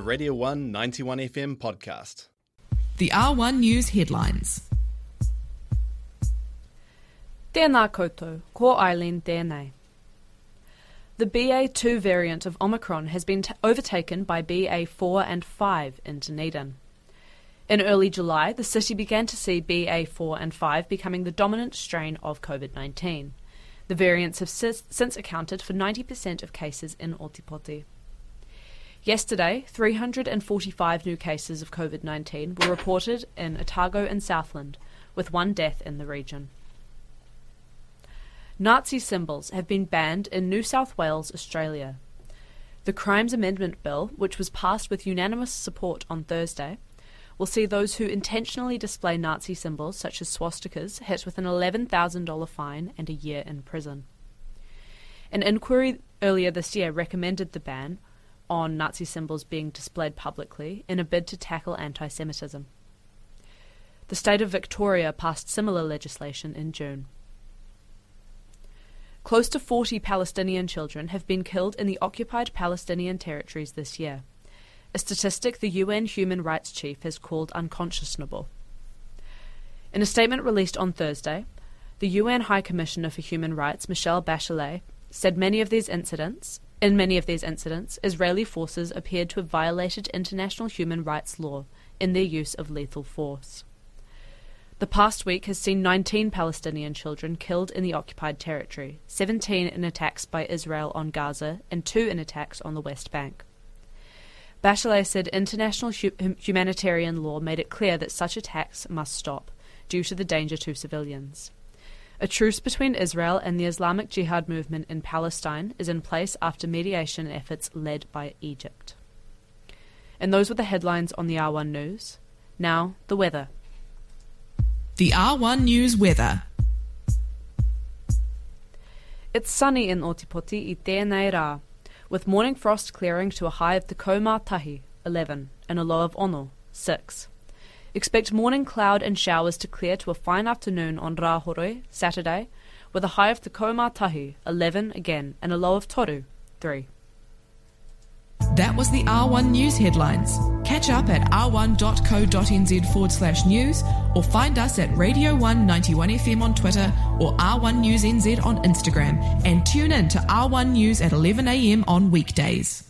a Radio 1 91 FM podcast. The R1 News headlines. Tēnā koutou, ko Eileen tēnei. The BA2 variant of Omicron has been t- overtaken by BA4 and 5 in Dunedin. In early July, the city began to see BA4 and 5 becoming the dominant strain of COVID 19. The variants have sis- since accounted for 90% of cases in Ōtepoti. Yesterday, 345 new cases of COVID 19 were reported in Otago and Southland, with one death in the region. Nazi symbols have been banned in New South Wales, Australia. The Crimes Amendment Bill, which was passed with unanimous support on Thursday, will see those who intentionally display Nazi symbols, such as swastikas, hit with an $11,000 fine and a year in prison. An inquiry earlier this year recommended the ban on Nazi symbols being displayed publicly in a bid to tackle anti Semitism. The state of Victoria passed similar legislation in June. Close to 40 Palestinian children have been killed in the occupied Palestinian territories this year, a statistic the UN human rights chief has called unconscionable. In a statement released on Thursday, the UN High Commissioner for Human Rights, Michelle Bachelet, said many of these incidents, in many of these incidents, Israeli forces appeared to have violated international human rights law in their use of lethal force. The past week has seen 19 Palestinian children killed in the occupied territory, 17 in attacks by Israel on Gaza, and 2 in attacks on the West Bank. Bachelet said international hu- humanitarian law made it clear that such attacks must stop, due to the danger to civilians. A truce between Israel and the Islamic Jihad movement in Palestine is in place after mediation efforts led by Egypt. And those were the headlines on the R1 News. Now, the weather. The R1 News weather. It's sunny in Ōtepoti i tēnei rā, with morning frost clearing to a high of tekau mā tahi, 11, and a low of Ono, 6. Expect morning cloud and showers to clear to a fine afternoon on Rahoroi, Saturday, with a high of tekau mā tahi, 11 again, and a low of Toru, 3. That was the R1 News headlines. Catch up at r1.co.nz forward slash news or find us at Radio 1 91 FM on Twitter or R1 News NZ on Instagram and tune in to R1 News at 11am on weekdays.